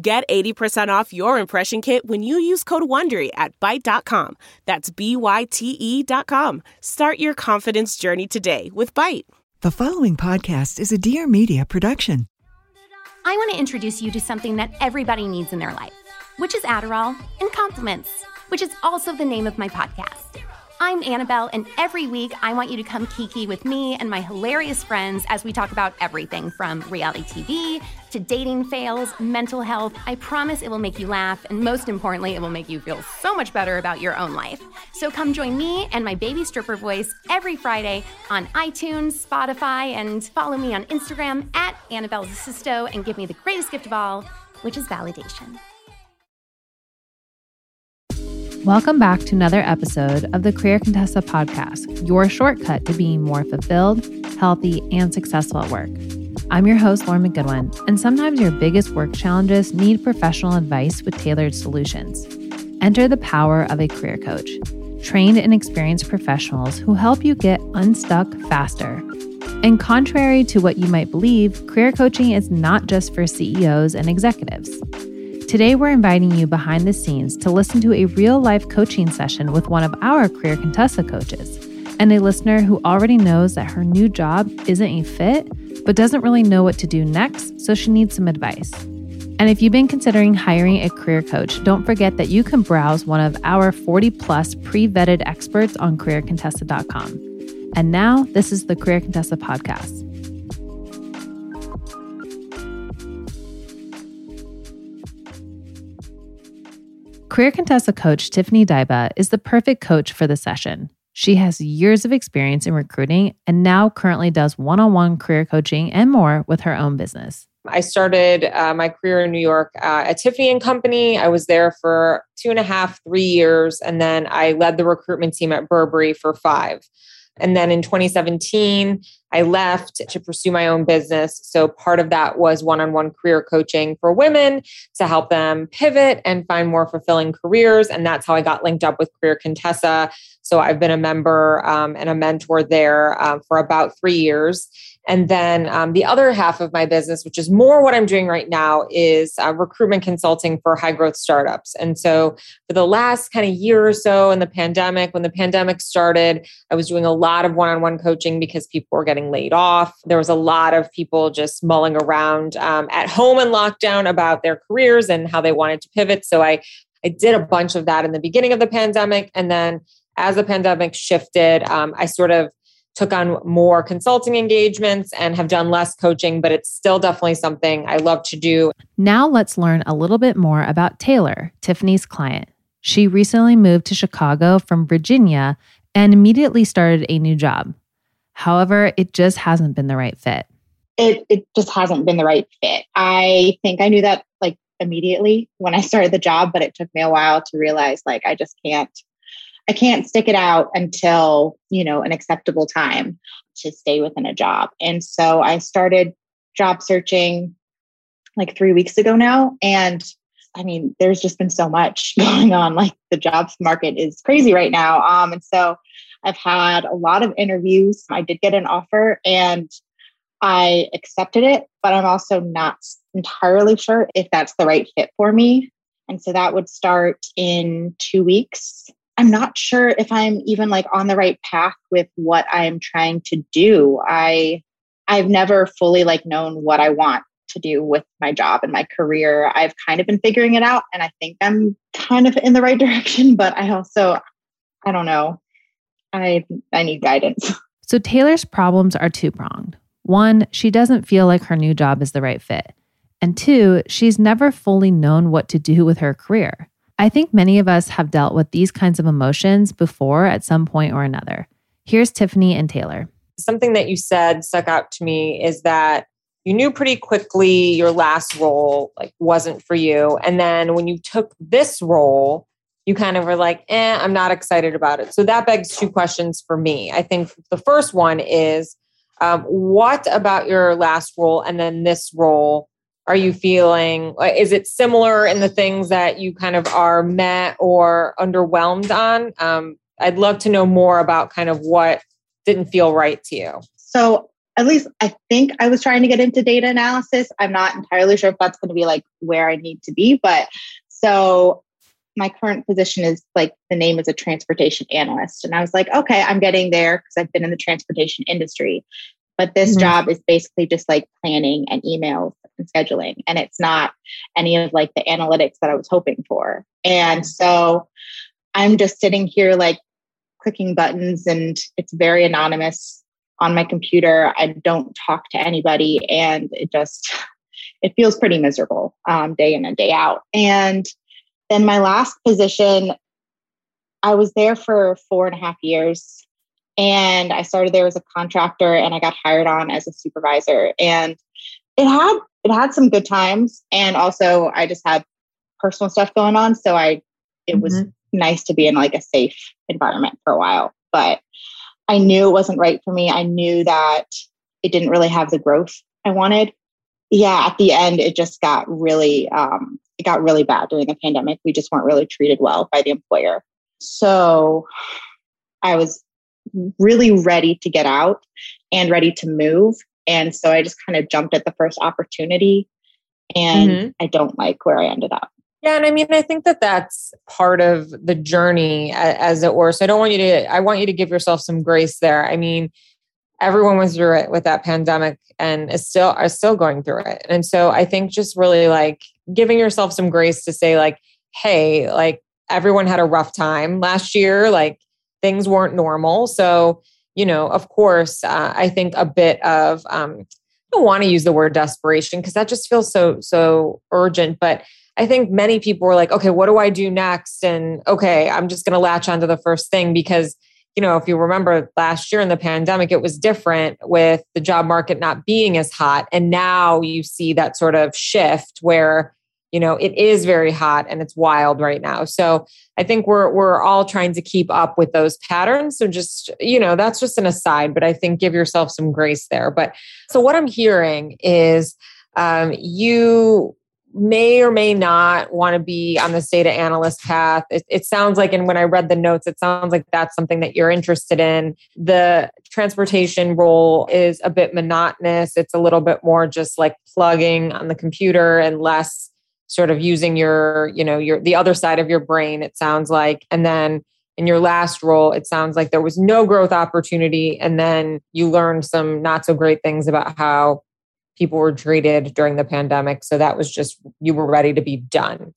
Get 80% off your impression kit when you use code WONDERY at Byte.com. That's B-Y-T-E dot com. Start your confidence journey today with Byte. The following podcast is a Dear Media production. I want to introduce you to something that everybody needs in their life, which is Adderall and compliments, which is also the name of my podcast. I'm Annabelle, and every week I want you to come kiki with me and my hilarious friends as we talk about everything from reality TV to dating fails, mental health. I promise it will make you laugh, and most importantly, it will make you feel so much better about your own life. So come join me and my baby stripper voice every Friday on iTunes, Spotify, and follow me on Instagram at Annabelle Zasisto and give me the greatest gift of all, which is validation. Welcome back to another episode of the Career Contessa podcast, your shortcut to being more fulfilled, healthy, and successful at work. I'm your host, Lauren McGoodwin, and sometimes your biggest work challenges need professional advice with tailored solutions. Enter the power of a career coach, trained and experienced professionals who help you get unstuck faster. And contrary to what you might believe, career coaching is not just for CEOs and executives. Today, we're inviting you behind the scenes to listen to a real life coaching session with one of our Career Contessa coaches and a listener who already knows that her new job isn't a fit, but doesn't really know what to do next, so she needs some advice. And if you've been considering hiring a career coach, don't forget that you can browse one of our 40 plus pre vetted experts on careercontessa.com. And now, this is the Career Contessa podcast. Career Contessa coach Tiffany Dyba is the perfect coach for the session. She has years of experience in recruiting and now currently does one on one career coaching and more with her own business. I started uh, my career in New York uh, at Tiffany and Company. I was there for two and a half, three years, and then I led the recruitment team at Burberry for five. And then in 2017, I left to pursue my own business. So part of that was one on one career coaching for women to help them pivot and find more fulfilling careers. And that's how I got linked up with Career Contessa. So I've been a member um, and a mentor there uh, for about three years. And then um, the other half of my business, which is more what I'm doing right now, is uh, recruitment consulting for high growth startups. And so for the last kind of year or so in the pandemic, when the pandemic started, I was doing a lot of one on one coaching because people were getting laid off. There was a lot of people just mulling around um, at home in lockdown about their careers and how they wanted to pivot. So I, I did a bunch of that in the beginning of the pandemic. And then as the pandemic shifted, um, I sort of took on more consulting engagements and have done less coaching, but it's still definitely something I love to do. Now let's learn a little bit more about Taylor, Tiffany's client. She recently moved to Chicago from Virginia and immediately started a new job. However, it just hasn't been the right fit. It, it just hasn't been the right fit. I think I knew that like immediately when I started the job, but it took me a while to realize like I just can't I can't stick it out until, you know, an acceptable time to stay within a job. And so I started job searching like three weeks ago now. And I mean, there's just been so much going on. Like the jobs market is crazy right now. Um, and so I've had a lot of interviews. I did get an offer and I accepted it, but I'm also not entirely sure if that's the right fit for me. And so that would start in two weeks. I'm not sure if I'm even like on the right path with what I'm trying to do. I I've never fully like known what I want to do with my job and my career. I've kind of been figuring it out and I think I'm kind of in the right direction, but I also I don't know. I I need guidance. So Taylor's problems are two-pronged. One, she doesn't feel like her new job is the right fit. And two, she's never fully known what to do with her career. I think many of us have dealt with these kinds of emotions before at some point or another. Here's Tiffany and Taylor. Something that you said stuck out to me is that you knew pretty quickly your last role like wasn't for you and then when you took this role you kind of were like eh i'm not excited about it so that begs two questions for me i think the first one is um, what about your last role and then this role are you feeling is it similar in the things that you kind of are met or underwhelmed on um, i'd love to know more about kind of what didn't feel right to you so at least I think I was trying to get into data analysis. I'm not entirely sure if that's going to be like where I need to be, but so my current position is like the name is a transportation analyst. And I was like, okay, I'm getting there because I've been in the transportation industry. But this mm-hmm. job is basically just like planning and emails and scheduling. And it's not any of like the analytics that I was hoping for. And so I'm just sitting here like clicking buttons and it's very anonymous on my computer. I don't talk to anybody, and it just it feels pretty miserable um, day in and day out. And then my last position, I was there for four and a half years, and I started there as a contractor, and I got hired on as a supervisor, and it had it had some good times, and also I just had personal stuff going on, so I it mm-hmm. was nice to be in like a safe environment for a while, but I knew it wasn't right for me. I knew that it didn't really have the growth I wanted. Yeah, at the end, it just got really, um, it got really bad during the pandemic. We just weren't really treated well by the employer. So I was really ready to get out and ready to move. And so I just kind of jumped at the first opportunity. And mm-hmm. I don't like where I ended up. Yeah, and I mean, I think that that's part of the journey, as it were. So I don't want you to. I want you to give yourself some grace there. I mean, everyone went through it with that pandemic, and is still are still going through it. And so I think just really like giving yourself some grace to say, like, hey, like everyone had a rough time last year. Like things weren't normal. So you know, of course, uh, I think a bit of. Um, I don't want to use the word desperation because that just feels so so urgent, but I think many people were like, okay, what do I do next? And okay, I'm just going to latch onto the first thing because, you know, if you remember last year in the pandemic, it was different with the job market not being as hot. And now you see that sort of shift where, you know, it is very hot and it's wild right now. So I think we're we're all trying to keep up with those patterns. So just, you know, that's just an aside, but I think give yourself some grace there. But so what I'm hearing is um, you may or may not want to be on this data analyst path. It, it, sounds like, and when I read the notes, it sounds like that's something that you're interested in. The transportation role is a bit monotonous. It's a little bit more just like plugging on the computer and less sort of using your, you know, your the other side of your brain, it sounds like. And then in your last role, it sounds like there was no growth opportunity. And then you learned some not so great things about how people were treated during the pandemic. So that was just, you were ready to be done.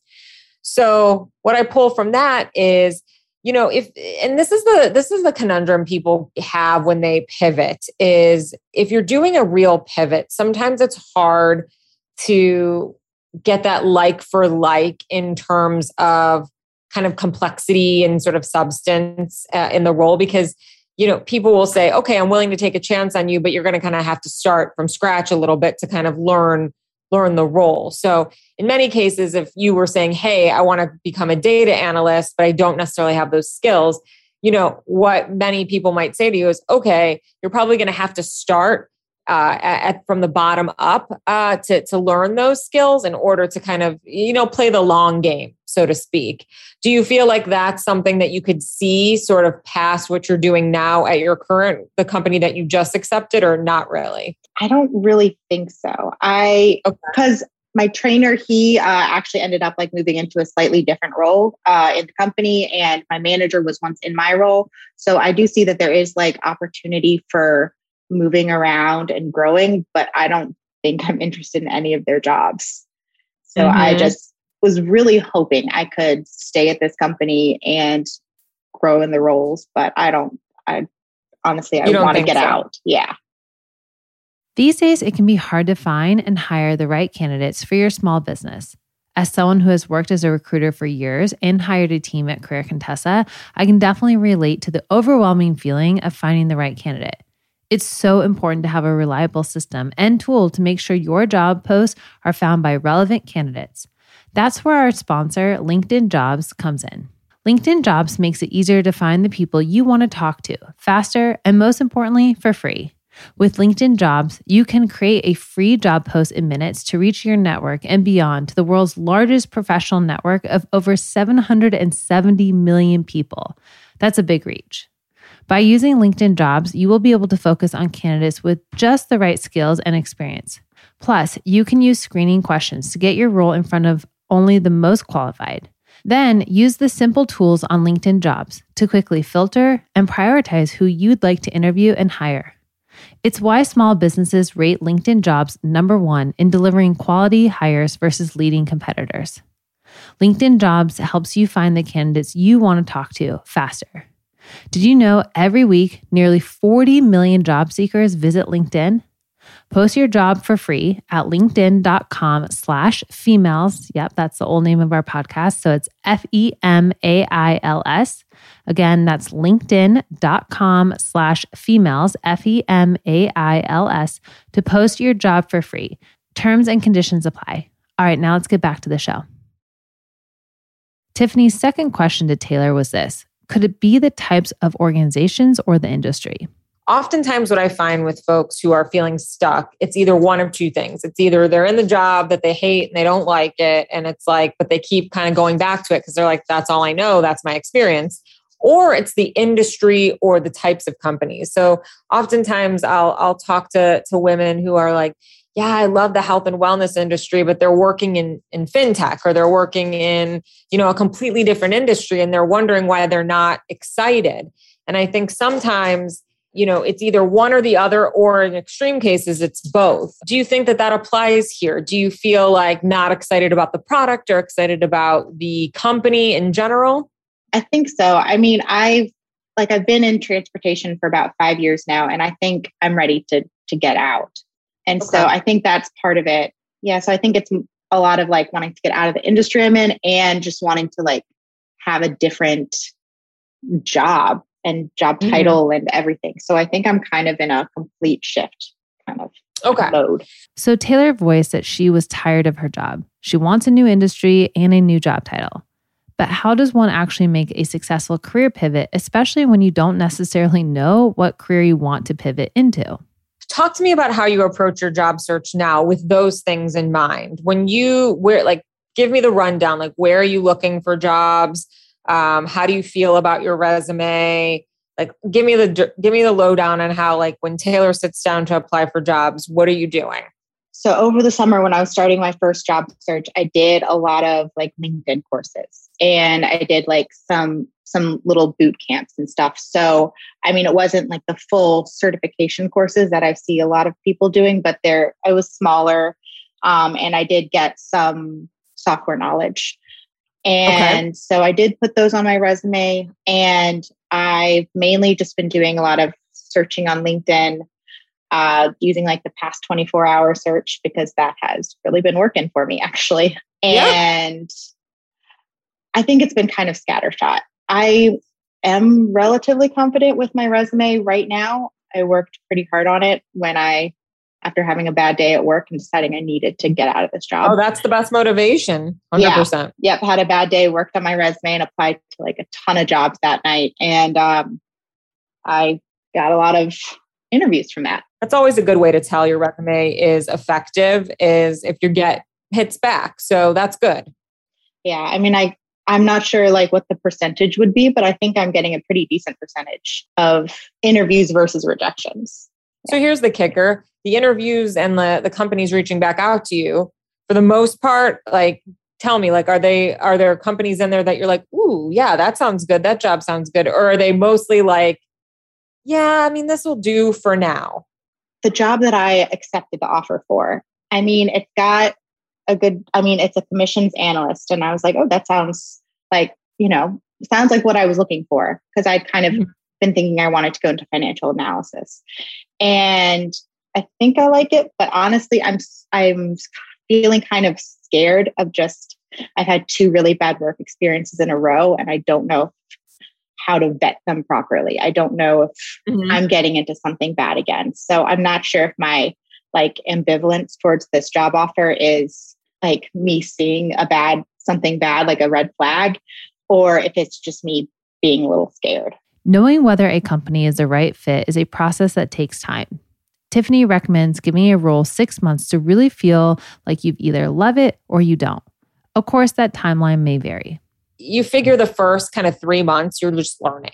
So what I pull from that is, you know, if, and this is the, this is the conundrum people have when they pivot is if you're doing a real pivot, sometimes it's hard to get that like for like in terms of kind of complexity and sort of substance uh, in the role because you know, people will say, okay, I'm willing to take a chance on you, but you're going to kind of have to start from scratch a little bit to kind of learn learn the role. So in many cases, if you were saying, hey, I want to become a data analyst, but I don't necessarily have those skills, you know, what many people might say to you is, okay, you're probably going to have to start uh, at, from the bottom up uh, to to learn those skills in order to kind of you know play the long game, so to speak. Do you feel like that's something that you could see sort of past what you're doing now at your current the company that you just accepted, or not really? I don't really think so. I because okay. my trainer he uh, actually ended up like moving into a slightly different role uh, in the company, and my manager was once in my role. So I do see that there is like opportunity for moving around and growing, but I don't think I'm interested in any of their jobs. So mm-hmm. I just was really hoping I could stay at this company and grow in the roles, but I don't, I honestly, I want to get so. out. Yeah. These days, it can be hard to find and hire the right candidates for your small business. As someone who has worked as a recruiter for years and hired a team at Career Contessa, I can definitely relate to the overwhelming feeling of finding the right candidate. It's so important to have a reliable system and tool to make sure your job posts are found by relevant candidates. That's where our sponsor, LinkedIn Jobs, comes in. LinkedIn Jobs makes it easier to find the people you want to talk to faster and, most importantly, for free. With LinkedIn Jobs, you can create a free job post in minutes to reach your network and beyond to the world's largest professional network of over 770 million people. That's a big reach. By using LinkedIn Jobs, you will be able to focus on candidates with just the right skills and experience. Plus, you can use screening questions to get your role in front of only the most qualified. Then use the simple tools on LinkedIn Jobs to quickly filter and prioritize who you'd like to interview and hire. It's why small businesses rate LinkedIn Jobs number one in delivering quality hires versus leading competitors. LinkedIn Jobs helps you find the candidates you want to talk to faster. Did you know every week nearly 40 million job seekers visit LinkedIn? Post your job for free at linkedin.com slash females. Yep, that's the old name of our podcast. So it's F E M A I L S. Again, that's linkedin.com slash females, F E M A I L S, to post your job for free. Terms and conditions apply. All right, now let's get back to the show. Tiffany's second question to Taylor was this Could it be the types of organizations or the industry? oftentimes what I find with folks who are feeling stuck, it's either one of two things. It's either they're in the job that they hate and they don't like it. And it's like, but they keep kind of going back to it because they're like, that's all I know. That's my experience. Or it's the industry or the types of companies. So oftentimes I'll I'll talk to, to women who are like, yeah, I love the health and wellness industry, but they're working in, in fintech or they're working in, you know, a completely different industry and they're wondering why they're not excited. And I think sometimes you know it's either one or the other or in extreme cases it's both. Do you think that that applies here? Do you feel like not excited about the product or excited about the company in general? I think so. I mean i've like i've been in transportation for about five years now and i think i'm ready to to get out and okay. so i think that's part of it yeah so i think it's a lot of like wanting to get out of the industry i'm in and just wanting to like have a different job and job mm-hmm. title and everything. So I think I'm kind of in a complete shift kind of okay. mode. So Taylor voiced that she was tired of her job. She wants a new industry and a new job title. But how does one actually make a successful career pivot, especially when you don't necessarily know what career you want to pivot into? Talk to me about how you approach your job search now with those things in mind. When you where like give me the rundown like where are you looking for jobs? Um, how do you feel about your resume? Like, give me the give me the lowdown on how, like, when Taylor sits down to apply for jobs, what are you doing? So over the summer, when I was starting my first job search, I did a lot of like LinkedIn courses, and I did like some some little boot camps and stuff. So I mean, it wasn't like the full certification courses that I see a lot of people doing, but there I was smaller, um, and I did get some software knowledge. And okay. so I did put those on my resume. And I've mainly just been doing a lot of searching on LinkedIn, uh, using like the past 24 hour search because that has really been working for me, actually. And I think it's been kind of scattershot. I am relatively confident with my resume right now. I worked pretty hard on it when I after having a bad day at work and deciding I needed to get out of this job. Oh, that's the best motivation. 100%. Yeah. Yep. Had a bad day, worked on my resume and applied to like a ton of jobs that night. And um, I got a lot of interviews from that. That's always a good way to tell your resume is effective is if you get hits back. So that's good. Yeah. I mean, I, I'm not sure like what the percentage would be, but I think I'm getting a pretty decent percentage of interviews versus rejections. So here's the kicker. The interviews and the the companies reaching back out to you for the most part like tell me like are they are there companies in there that you're like ooh yeah that sounds good. That job sounds good. Or are they mostly like yeah i mean this will do for now. The job that i accepted the offer for I mean, it's got a good, I mean, it's a commissions analyst. And I was like, oh, that sounds like, you know, sounds like what I was looking for because I'd kind of mm-hmm. been thinking I wanted to go into financial analysis. And I think I like it, but honestly, I'm I'm feeling kind of scared of just I've had two really bad work experiences in a row and I don't know how to vet them properly. I don't know if mm-hmm. I'm getting into something bad again. So I'm not sure if my like ambivalence towards this job offer is like me seeing a bad something bad like a red flag or if it's just me being a little scared. Knowing whether a company is the right fit is a process that takes time. Tiffany recommends giving a role six months to really feel like you either love it or you don't. Of course, that timeline may vary. You figure the first kind of three months, you're just learning.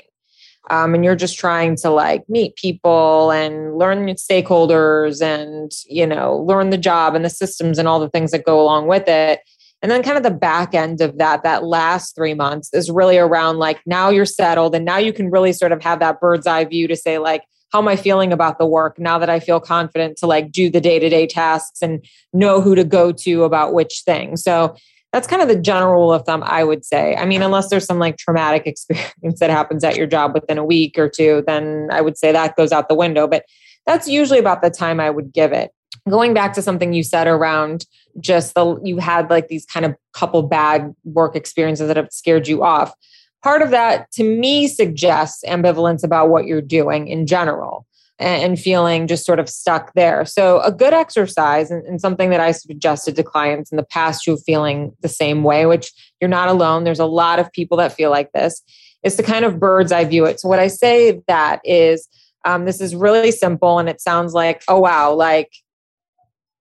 Um, and you're just trying to like meet people and learn stakeholders and you know learn the job and the systems and all the things that go along with it and then kind of the back end of that that last three months is really around like now you're settled and now you can really sort of have that bird's eye view to say like how am I feeling about the work now that I feel confident to like do the day to day tasks and know who to go to about which thing. So that's kind of the general rule of thumb, I would say. I mean, unless there's some like traumatic experience that happens at your job within a week or two, then I would say that goes out the window. But that's usually about the time I would give it. Going back to something you said around just the, you had like these kind of couple bad work experiences that have scared you off part of that to me suggests ambivalence about what you're doing in general and, feeling just sort of stuck there. So, a good exercise and, and, something that I suggested to clients in the past who are feeling the same way, which you're not alone, there's a lot of people that feel like this, is to kind of bird's eye view it. So, what I say that is um, this is really simple and it sounds like, oh, wow, like,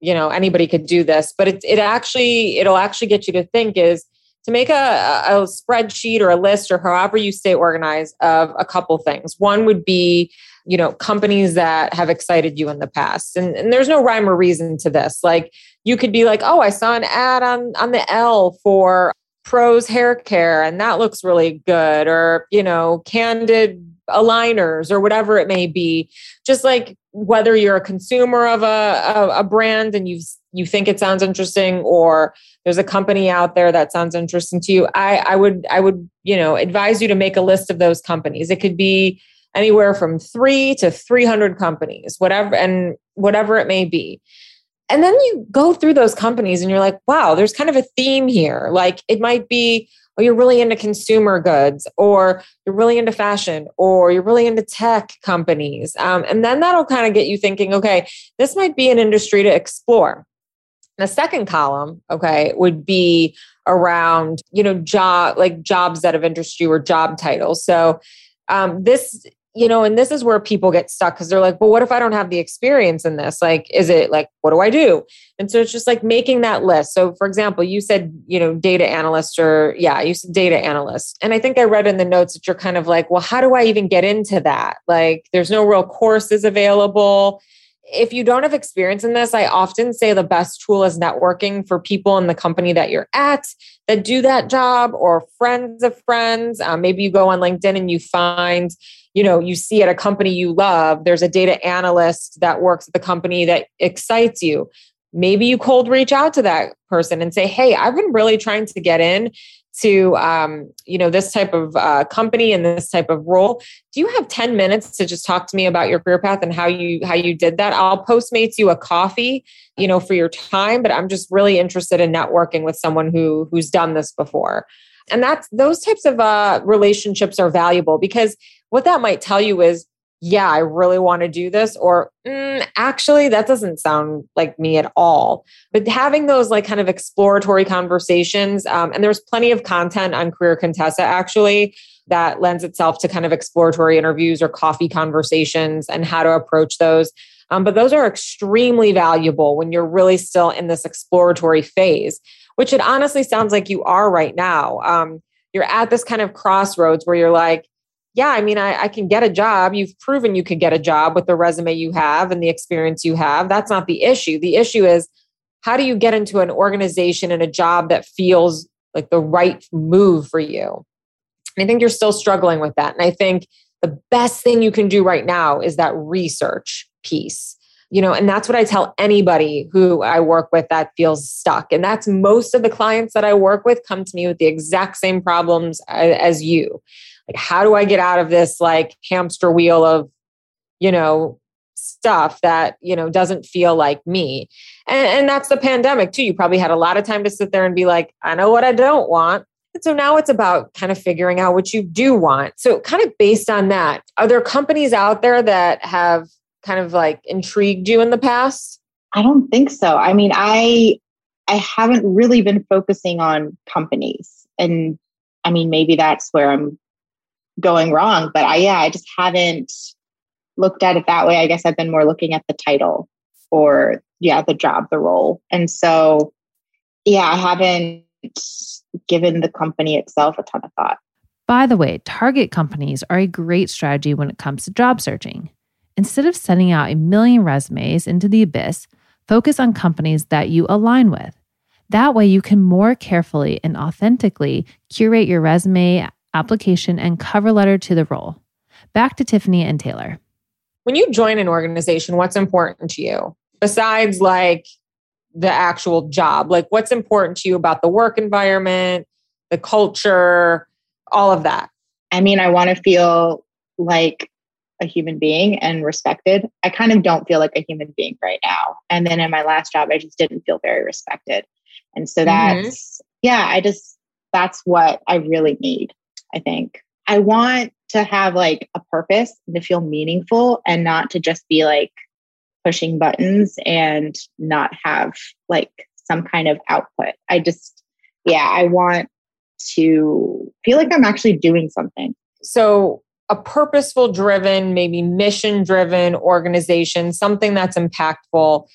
you know, anybody could do this, but it, it actually, it'll actually get you to think is, to make a, a spreadsheet or a list or however you stay organized of a couple things. One would be, you know, companies that have excited you in the past. And, and there's no rhyme or reason to this. Like you could be like, oh, I saw an ad on, on the L for Prose hair care and that looks really good. Or, you know, candid aligners or whatever it may be. Just like whether you're a consumer of a, a, a brand and you you think it sounds interesting or there's a company out there that sounds interesting to you i i would i would you know advise you to make a list of those companies it could be anywhere from 3 to 300 companies whatever and whatever it may be. And then you go through those companies and you're like wow there's kind of a theme here. Like it might be oh you're really into consumer goods or you're really into fashion or you're really into tech companies. Um, and then that'll kind of get you thinking okay this might be an industry to explore. The second column, okay, would be around, you know, job like jobs that have interest you or job titles. So um, this, you know, and this is where people get stuck because they're like, well, what if I don't have the experience in this? Like, is it like, what do I do? And so it's just like making that list. So, for example, you said, you know, data analyst or, yeah, you said data analyst. And I think I read in the notes that you're kind of like, well, how do I even get into that? Like, there's no real courses available if you don't have experience in this, I often say the best tool is networking for people in the company that you're at that do that job or friends of friends. Um, maybe you go on LinkedIn and you find, you know, you see at a company you love, there's a data analyst that works at the company that excites you. Maybe you cold reach out to that person and say, Hey, I've been really trying to get in to um, you know this type of uh, company and this type of role. Do you have 10 minutes to just talk to me about your career path and how you how you did that? I'll postmates you a coffee you know for your time but i'm just really interested in networking with someone who who's done this before. And that's those types of uh, relationships are valuable because what that might tell you is yeah, I really want to do this, or mm, actually, that doesn't sound like me at all. But having those like kind of exploratory conversations, um, and there's plenty of content on Career Contessa actually that lends itself to kind of exploratory interviews or coffee conversations and how to approach those. Um, but those are extremely valuable when you're really still in this exploratory phase, which it honestly sounds like you are right now. Um, you're at this kind of crossroads where you're like, yeah, I mean, I, I, can get a job. You've proven you could get a job with the resume you have and the experience you have. That's not the issue. The issue is how do you get into an organization and a job that feels like the right move for you? And I think you're still struggling with that. And I think the best thing you can do right now is that research piece. you know and that's what i tell anybody who i work with that feels stuck and that's most of the clients that i work with come to me with the exact same problems uh, as you like how do i get out of this like hamster wheel of you know stuff that you know doesn't feel like me? And, and that's the pandemic too. You probably had a lot of time to sit there and be like i know what i don't want. And so now it's about kind of figuring out what you do want. So kind of based on that are there companies out there that have kind of like intrigued you in the past? I don't think so. I mean i i haven't really been focusing on companies. And i mean maybe that's where i'm going wrong but i yeah i just haven't looked at it that way, I guess I've been more looking at the title or, yeah, the job, the role. And so, yeah, I haven't given the company itself a ton of thought. By the way, target companies are a great strategy when it comes to job searching. Instead of sending out a million resumes into the abyss, focus on companies that you align with. That way, you can more carefully and authentically curate your resume, application, and cover letter to the role. Back to Tiffany and Taylor when you join an organization, what's important to you besides like the actual job? Like, what's important to you about the work environment, the culture, all of that? I mean, I want to feel like a human being and respected. I kind of don't feel like a human being right now. And then in my last job, I just didn't feel very respected. And so mm-hmm. that's, mm-hmm. yeah, I just, that's what I really need, I think. I want to have like a purpose and to feel meaningful and not to just be like pushing buttons and not have like some kind of output. I just, yeah, I want to feel like I'm actually doing something. So, a purposeful driven, maybe mission driven organization, something that's impactful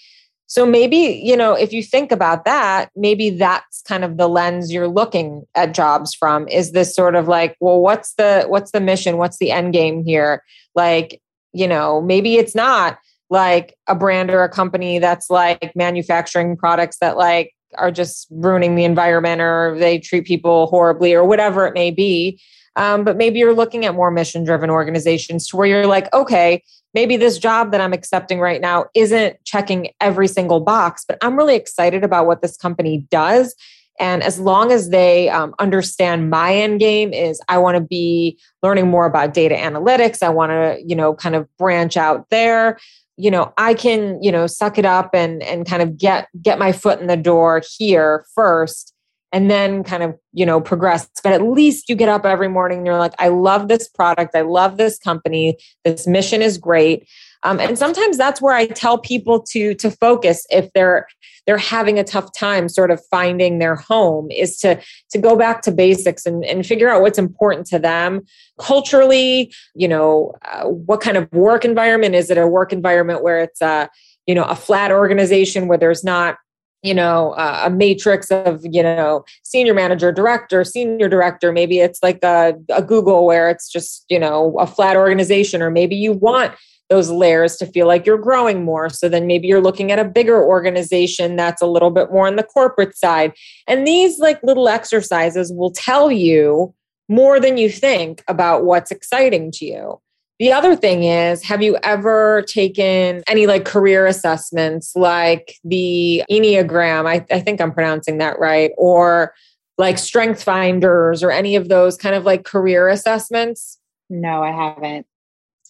so maybe, you know, if you think about that, maybe that's kind of the lens you're looking at jobs from is this sort of like, well, what's the what's the mission? What's the end game here? Like, you know, maybe it's not like a brand or a company that's like manufacturing products that like are just ruining the environment or they treat people horribly or whatever it may be. Um, but maybe you're looking at more mission driven organizations to where you're like, okay, maybe this job that I'm accepting right now isn't checking every single box, but I'm really excited about what this company does. And as long as they um, understand my end game is I want to be learning more about data analytics. I want to, you know, kind of branch out there. You know, I can, you know, suck it up and and kind of get get my foot in the door here first and then kind of you know progress. But at least you get up every morning and you're like i love this product. I love this company. This mission is great. Um, and sometimes that's where i tell people to to focus if they're they're having a tough time sort of finding their home is to to go back to basics and, and figure out what's important to them. Culturally you know uh, what kind of work environment is it? A work environment where it's a you know a flat organization where there's not you know uh, a matrix of you know senior manager director senior director. Maybe it's like a, a google where it's just you know a flat organization or maybe you want those layers to feel like you're growing more. So then maybe you're looking at a bigger organization that's a little bit more on the corporate side. And these like little exercises will tell you more than you think about what's exciting to you the other thing is, have you ever taken any like career assessments like the Enneagram? I, I think I'm pronouncing that right. Or like Strength Finders or any of those kind of like career assessments? No, I haven't.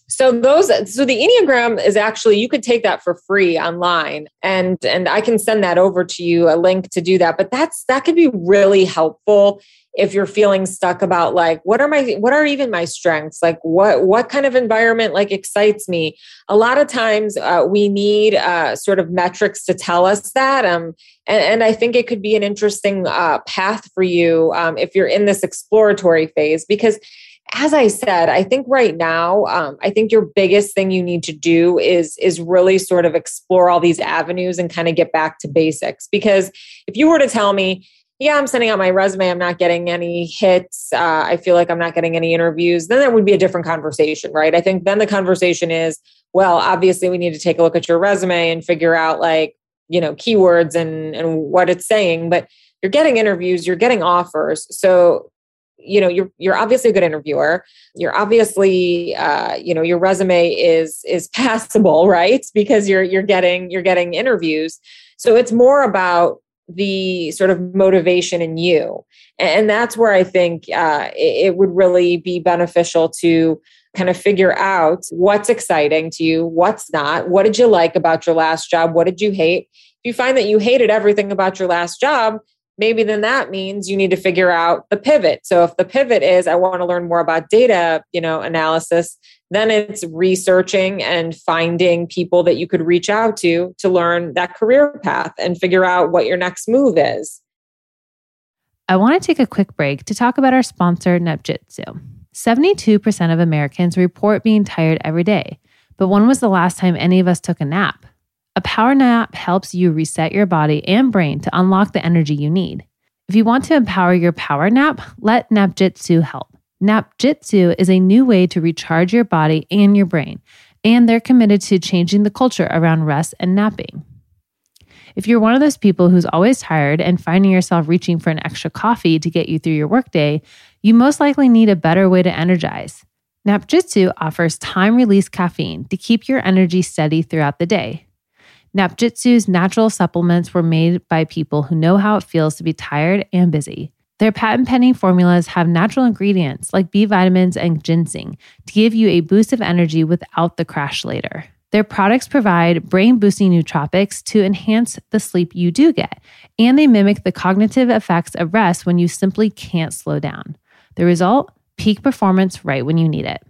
So those so the Enneagram is actually you could take that for free online and and I can send that over to you a link to do that. But that's that could be really helpful if you're feeling stuck about like what are my what are even my strengths? Like what what kind of environment like excites me? A lot of times uh, we need uh, sort of metrics to tell us that um and, and i think it could be an interesting uh, path for you um, if you're in this exploratory phase because as I said, I think right now, um, I think your biggest thing you need to do is is really sort of explore all these avenues and kind of get back to basics. Because if you were to tell me, yeah, I'm sending out my resume. I'm not getting any hits. Uh, I feel like I'm not getting any interviews. Then that would be a different conversation, right? I think then the conversation is, well, obviously we need to take a look at your resume and figure out like, you know, keywords and and what it's saying. But you're getting interviews, you're getting offers. So you know you're you're obviously a good interviewer. You're obviously uh, you know your resume is is passable right? Because you're you're getting you're getting interviews. So it's more about the sort of motivation in you. And that's where i think uh, it, would really be beneficial to kind of figure out what's exciting to you what's not what did you like about your last job what did you hate? If you find that you hated everything about your last job maybe then that means you need to figure out the pivot. So if the pivot is i want to learn more about data you know analysis then it's researching and finding people that you could reach out to to learn that career path and figure out what your next move is. I want to take a quick break to talk about our sponsor Napjitsu. 72% of americans report being tired every day but when was the last time any of us took a nap a power nap helps you reset your body and brain to unlock the energy you need. If you want to empower your power nap, let Napjitsu help. Napjitsu is a new way to recharge your body and your brain, and they're committed to changing the culture around rest and napping. If you're one of those people who's always tired and finding yourself reaching for an extra coffee to get you through your workday, you most likely need a better way to energize. Napjitsu offers time release caffeine to keep your energy steady throughout the day. Napjitsu's natural supplements were made by people who know how it feels to be tired and busy. Their patent pending formulas have natural ingredients like B vitamins and ginseng to give you a boost of energy without the crash later. Their products provide brain boosting nootropics to enhance the sleep you do get, and they mimic the cognitive effects of rest when you simply can't slow down. The result? Peak performance right when you need it.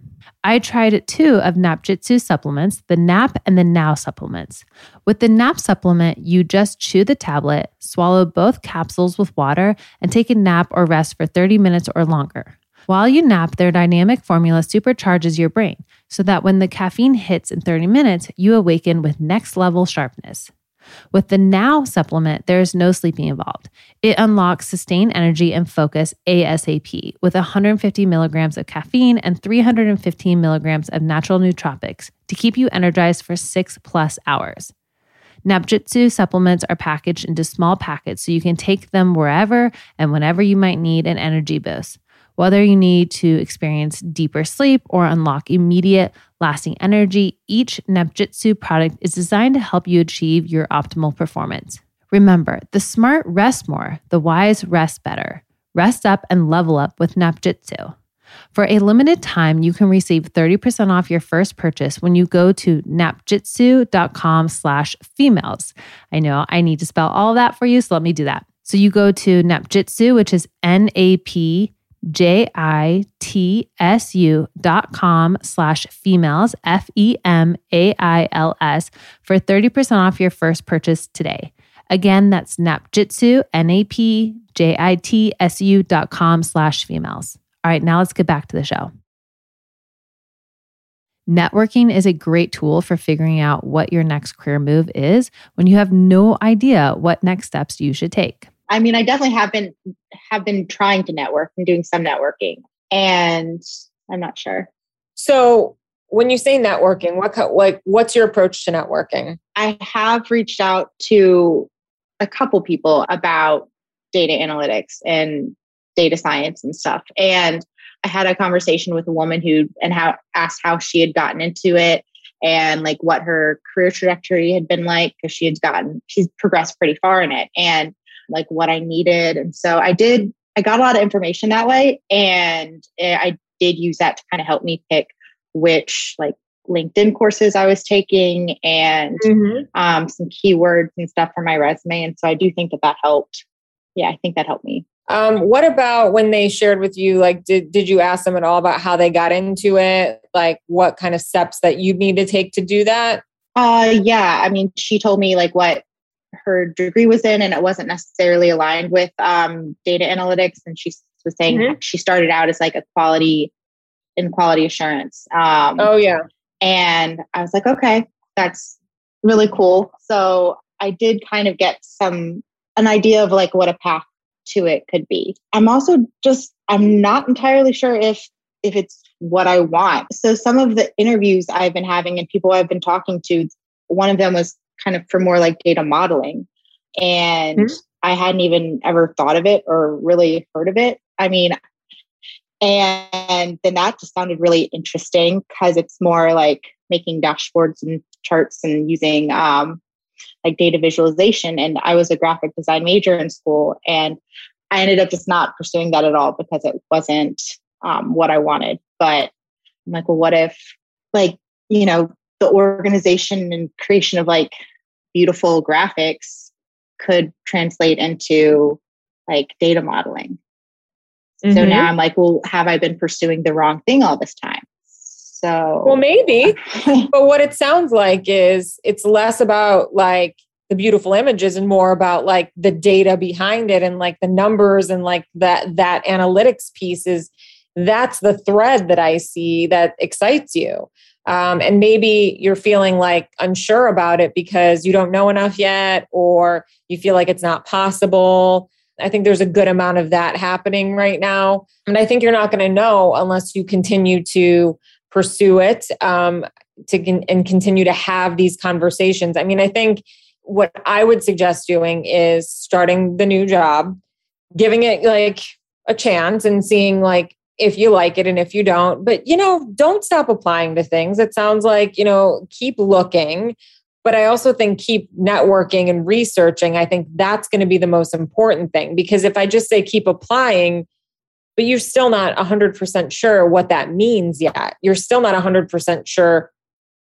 I tried two of Napjitsu supplements, the Nap and the Now supplements. With the Nap supplement, you just chew the tablet, swallow both capsules with water, and take a nap or rest for 30 minutes or longer. While you nap, their dynamic formula supercharges your brain so that when the caffeine hits in 30 minutes, you awaken with next level sharpness. With the Now supplement, there is no sleeping involved. It unlocks sustained energy and focus ASAP with 150 milligrams of caffeine and 315 milligrams of natural nootropics to keep you energized for six plus hours. Napjitsu supplements are packaged into small packets so you can take them wherever and whenever you might need an energy boost. Whether you need to experience deeper sleep or unlock immediate, lasting energy, each Napjitsu product is designed to help you achieve your optimal performance. Remember, the smart rest more, the wise rest better. Rest up and level up with Napjitsu. For a limited time, you can receive 30% off your first purchase when you go to napjitsu.com slash females. I know I need to spell all that for you, so let me do that. So you go to Napjitsu, which is N-A-P J-I-T-S-U dot com slash females, F-E-M-A-I-L-S for 30% off your first purchase today. Again, that's Napjitsu, N-A-P-J-I-T-S-U dot com slash females. All right, now let's get back to the show. Networking is a great tool for figuring out what your next career move is when you have no idea what next steps you should take. I mean, I definitely have been have been trying to network and doing some networking, and I'm not sure. So, when you say networking, what like what's your approach to networking? I have reached out to a couple people about data analytics and data science and stuff, and I had a conversation with a woman who and how asked how she had gotten into it and like what her career trajectory had been like because she had gotten she's progressed pretty far in it and like what I needed. And so I did, I got a lot of information that way. And I did use that to kind of help me pick which like LinkedIn courses I was taking and mm-hmm. um, some keywords and stuff for my resume. And so I do think that that helped. Yeah, I think that helped me. Um, what about when they shared with you? Like, did did you ask them at all about how they got into it? Like, what kind of steps that you need to take to do that? Uh, yeah. I mean, she told me like what her degree was in and it wasn't necessarily aligned with um, data analytics. And she was saying mm-hmm. she started out as like a quality in quality assurance um, oh yeah. and i was like okay that's really cool. So i did kind of get some an idea of like what a path to it could be. I'm also just i'm not entirely sure if if it's what i want. So some of the interviews i've been having and people i've been talking to one of them was kind of for more like data modeling. And mm-hmm. I hadn't even ever thought of it or really heard of it. I mean, And then that just sounded really interesting because it's more like making dashboards and charts and using um, like data visualization. And I was a graphic design major in school, and I ended up just not pursuing that at all because it wasn't um, what I wanted. But I'm like, well, what if, like, you know, the organization and creation of like beautiful graphics could translate into like data modeling. Mm-hmm. So now I'm like, well, have I been pursuing the wrong thing all this time? So, well, maybe. but what it sounds like is it's less about like the beautiful images and more about like the data behind it and like the numbers and like that that analytics piece is that's the thread that I see that excites you. Um, and maybe you're feeling like unsure about it because you don't know enough yet, or you feel like it's not possible. I think there's a good amount of that happening right now. And I think you're not going to know unless you continue to pursue it um, to and continue to have these conversations. I mean, I think what I would suggest doing is starting the new job, giving it like a chance and seeing like if you like it and if you don't. But, you know, don't stop applying to things. It sounds like, you know, keep looking. But I also think keep networking and researching. I think that's going to be the most important thing because if I just say keep applying, but you're still not 100% sure what that means yet, you're still not 100% sure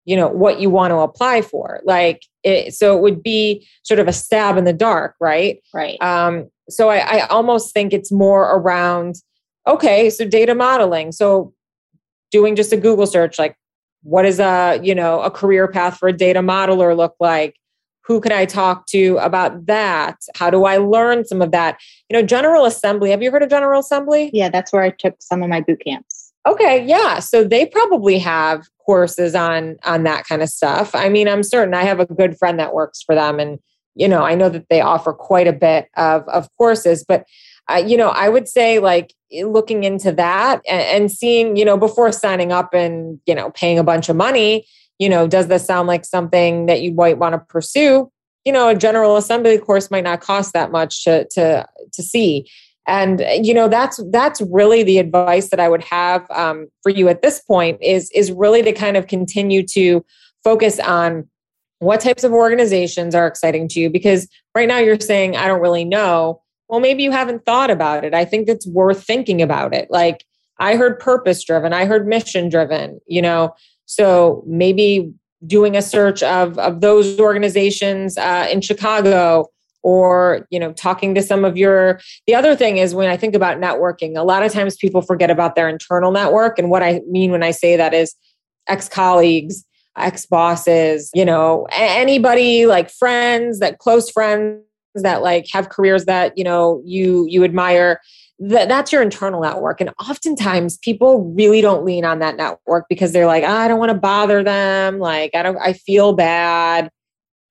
you know what you want to apply for like it, so it would be sort of a stab in the dark right right um so I, I almost think it's more around okay so data modeling. So doing just a google search like what is a you know a career path for a data modeler look like? Who can i talk to about that? How do i learn some of that? You know general assembly have you heard of general assembly? Yeah that's where i took some of my boot camps. Okay yeah so they probably have courses on on that kind of stuff. I mean i'm certain i have a good friend that works for them and you know i know that they offer quite a bit of of courses but uh, you know, I would say like looking into that and, and seeing, you know, before signing up and, you know, paying a bunch of money, you know, does this sound like something that you might want to pursue? You know, a general assembly course might not cost that much to to to see. And you know, that's that's really the advice that I would have um, for you at this point is is really to kind of continue to focus on what types of organizations are exciting to you because right now you're saying I don't really know well, maybe you haven't thought about it. I think it's worth thinking about it. Like I heard purpose driven, I heard mission driven, you know, so maybe doing a search of, of those organizations uh, in Chicago or you know talking to some of your the other thing is when i think about networking a lot of times people forget about their internal network and what i mean when i say that is ex colleagues ex bosses you know anybody like friends that close friends that like have careers that you know you you admire that that's your internal network. And oftentimes people really don't lean on that network because they're like oh, i don't want to bother them. Like i don't i feel bad.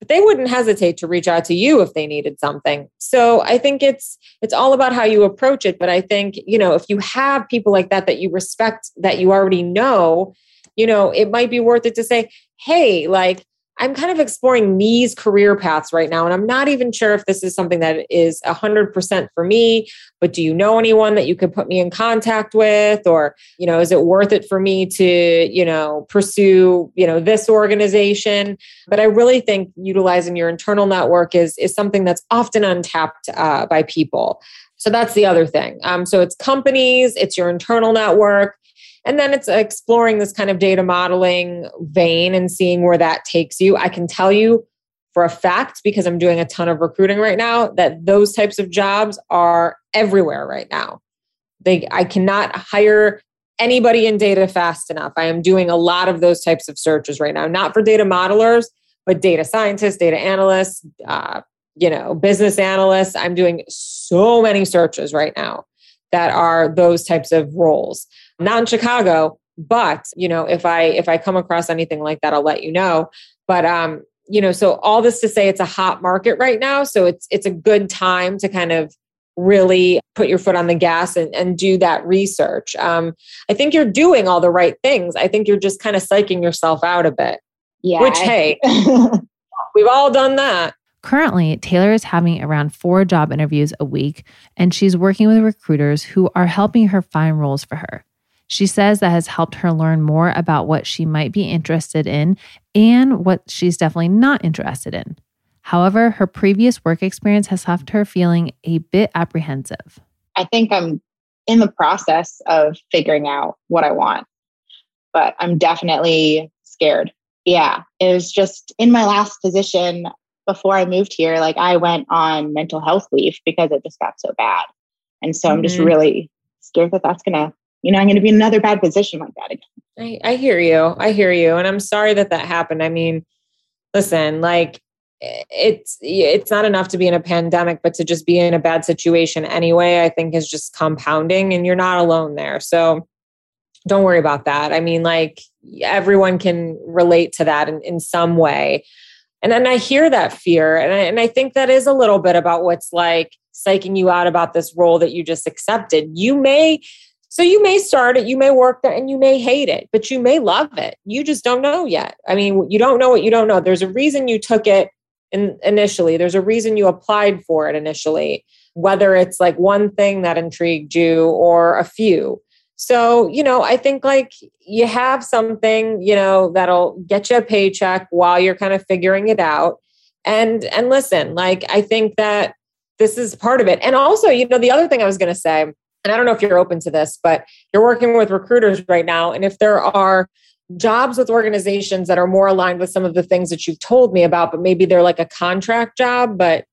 But they wouldn't hesitate to reach out to you if they needed something. So i think it's it's all about how you approach it. But i think you know if you have people like that that you respect that you already know you know it might be worth it to say hey like I'm kind of exploring these career paths right now. And I'm not even sure if this is something that is 100% for me, but do you know anyone that you could put me in contact with? Or, you know, is it worth it for me to, you know, pursue, you know, this organization? But I really think utilizing your internal network is, is something that's often untapped uh, by people. So that's the other thing. Um, so it's companies, it's your internal network. And then it's exploring this kind of data modeling vein and seeing where that takes you. I can tell you for a fact, because I'm doing a ton of recruiting right now, that those types of jobs are everywhere right now. They, I cannot hire anybody in data fast enough. I am doing a lot of those types of searches right now, not for data modelers, but data scientists, data analysts, uh, you know, business analysts. I'm doing so many searches right now that are those types of roles not in Chicago, but you know, if I if I come across anything like that, I'll let you know. But um, you know, so all this to say it's a hot market right now. So it's it's a good time to kind of really put your foot on the gas and, and do that research. Um, I think you're doing all the right things. I think you're just kind of psyching yourself out a bit. Yeah. Which hey, we've all done that. Currently, Taylor is having around four job interviews a week, and she's working with recruiters who are helping her find roles for her. She says that has helped her learn more about what she might be interested in and what she's definitely not interested in. However, her previous work experience has left her feeling a bit apprehensive. I think I'm in the process of figuring out what I want, but I'm definitely scared. Yeah, it was just in my last position before I moved here, like I went on mental health leave because it just got so bad. And so mm-hmm. I'm just mm-hmm. really scared that that's going to you know, I'm going to be in another bad position like that again. I, I hear you. I hear you. And I'm sorry that that happened. I mean, listen, like it's it's not enough to be in a pandemic but to just be in a bad situation anyway i think is just compounding and you're not alone there so don't worry about that i mean like everyone can relate to that in, in some way and then i hear that fear and I, and I think that is a little bit about what's like psyching you out about this role that you just accepted you may so you may start it, you may work there, and you may hate it, but you may love it. You just don't know yet. I mean, you don't know what you don't know. There's a reason you took it in, initially. There's a reason you applied for it initially, whether it's like one thing that intrigued you or a few. So, you know, I think like you have something, you know, that'll get you a paycheck while you're kind of figuring it out. And and listen, like I think that this is part of it. And also, you know, the other thing I was going to say and I don't know if you're open to this, but you're working with recruiters right now. And if there are jobs with organizations that are more aligned with some of the things that you've told me about, but maybe they're like a contract job, but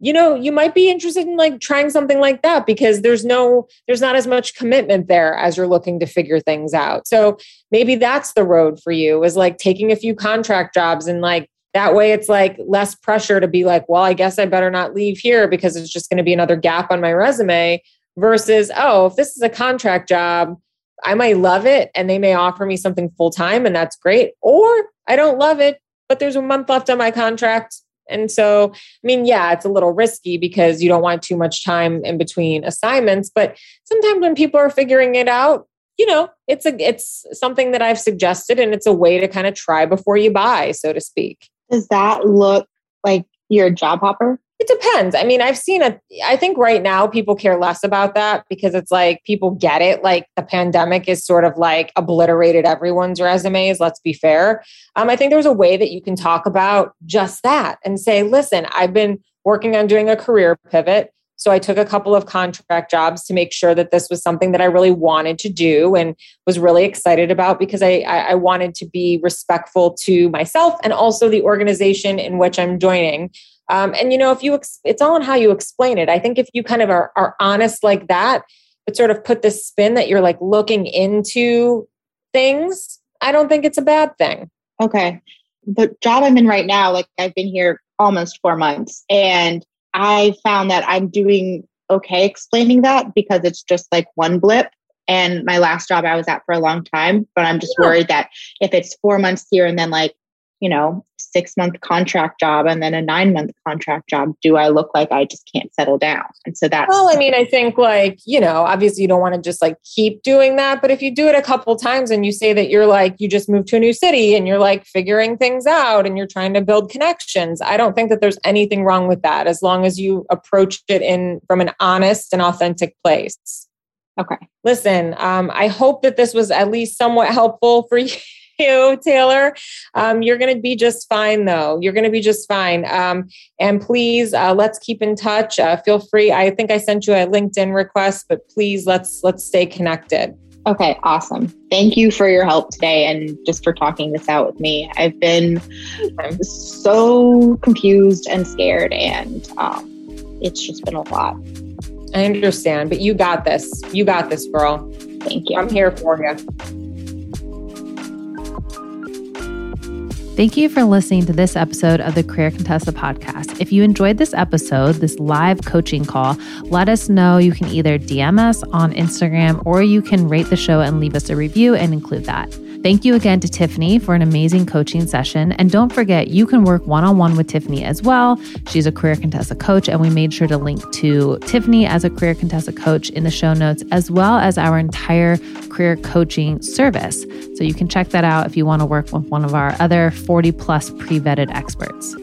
you know, you might be interested in like trying something like that because there's no, there's not as much commitment there as you're looking to figure things out. So maybe that's the road for you is like taking a few contract jobs and like that way it's like less pressure to be like, well, I guess I better not leave here because it's just going to be another gap on my resume versus, oh, if this is a contract job, I might love it and they may offer me something full time and that's great. Or I don't love it, but there's a month left on my contract. And so, I mean, yeah, it's a little risky because you don't want too much time in between assignments. But sometimes when people are figuring it out, you know, it's a it's something that I've suggested and it's a way to kind of try before you buy, so to speak. Does that look like you're a job hopper? Depends. I mean, I've seen it. I think right now people care less about that because it's like people get it. Like the pandemic is sort of like obliterated everyone's resumes. Let's be fair. Um, I think there's a way that you can talk about just that and say, listen, I've been working on doing a career pivot. So I took a couple of contract jobs to make sure that this was something that I really wanted to do and was really excited about because I, I wanted to be respectful to myself and also the organization in which I'm joining. Um, and you know, if you, ex- it's all in how you explain it. I think if you kind of are, are honest like that, but sort of put the spin that you're like looking into things, I don't think it's a bad thing. Okay. The job I'm in right now, like I've been here almost four months, and I found that I'm doing okay explaining that because it's just like one blip. And my last job I was at for a long time, but I'm just yeah. worried that if it's four months here and then like you know, six month contract job and then a nine month contract job, do I look like I just can't settle down? And so that's well, I mean, I think like, you know, obviously you don't want to just like keep doing that, but if you do it a couple times and you say that you're like, you just moved to a new city and you're like figuring things out and you're trying to build connections, I don't think that there's anything wrong with that as long as you approach it in from an honest and authentic place. Okay. Listen, um, I hope that this was at least somewhat helpful for you you, Taylor. Um, you're going to be just fine, though. You're going to be just fine. Um, and please, uh, let's keep in touch. Uh, feel free. I think I sent you a LinkedIn request, but please let's let's stay connected. Okay, awesome. Thank you for your help today and just for talking this out with me. I've been so confused and scared, and um, it's just been a lot. I understand, but you got this. You got this, girl. Thank you. I'm here for you. Thank you for listening to this episode of the Career Contessa podcast. If you enjoyed this episode, this live coaching call, let us know. You can either DM us on Instagram or you can rate the show and leave us a review and include that. Thank you again to Tiffany for an amazing coaching session. And don't forget, you can work one on one with Tiffany as well. She's a Career Contessa coach, and we made sure to link to Tiffany as a Career Contessa coach in the show notes, as well as our entire career coaching service. So you can check that out if you want to work with one of our other 40 plus pre vetted experts.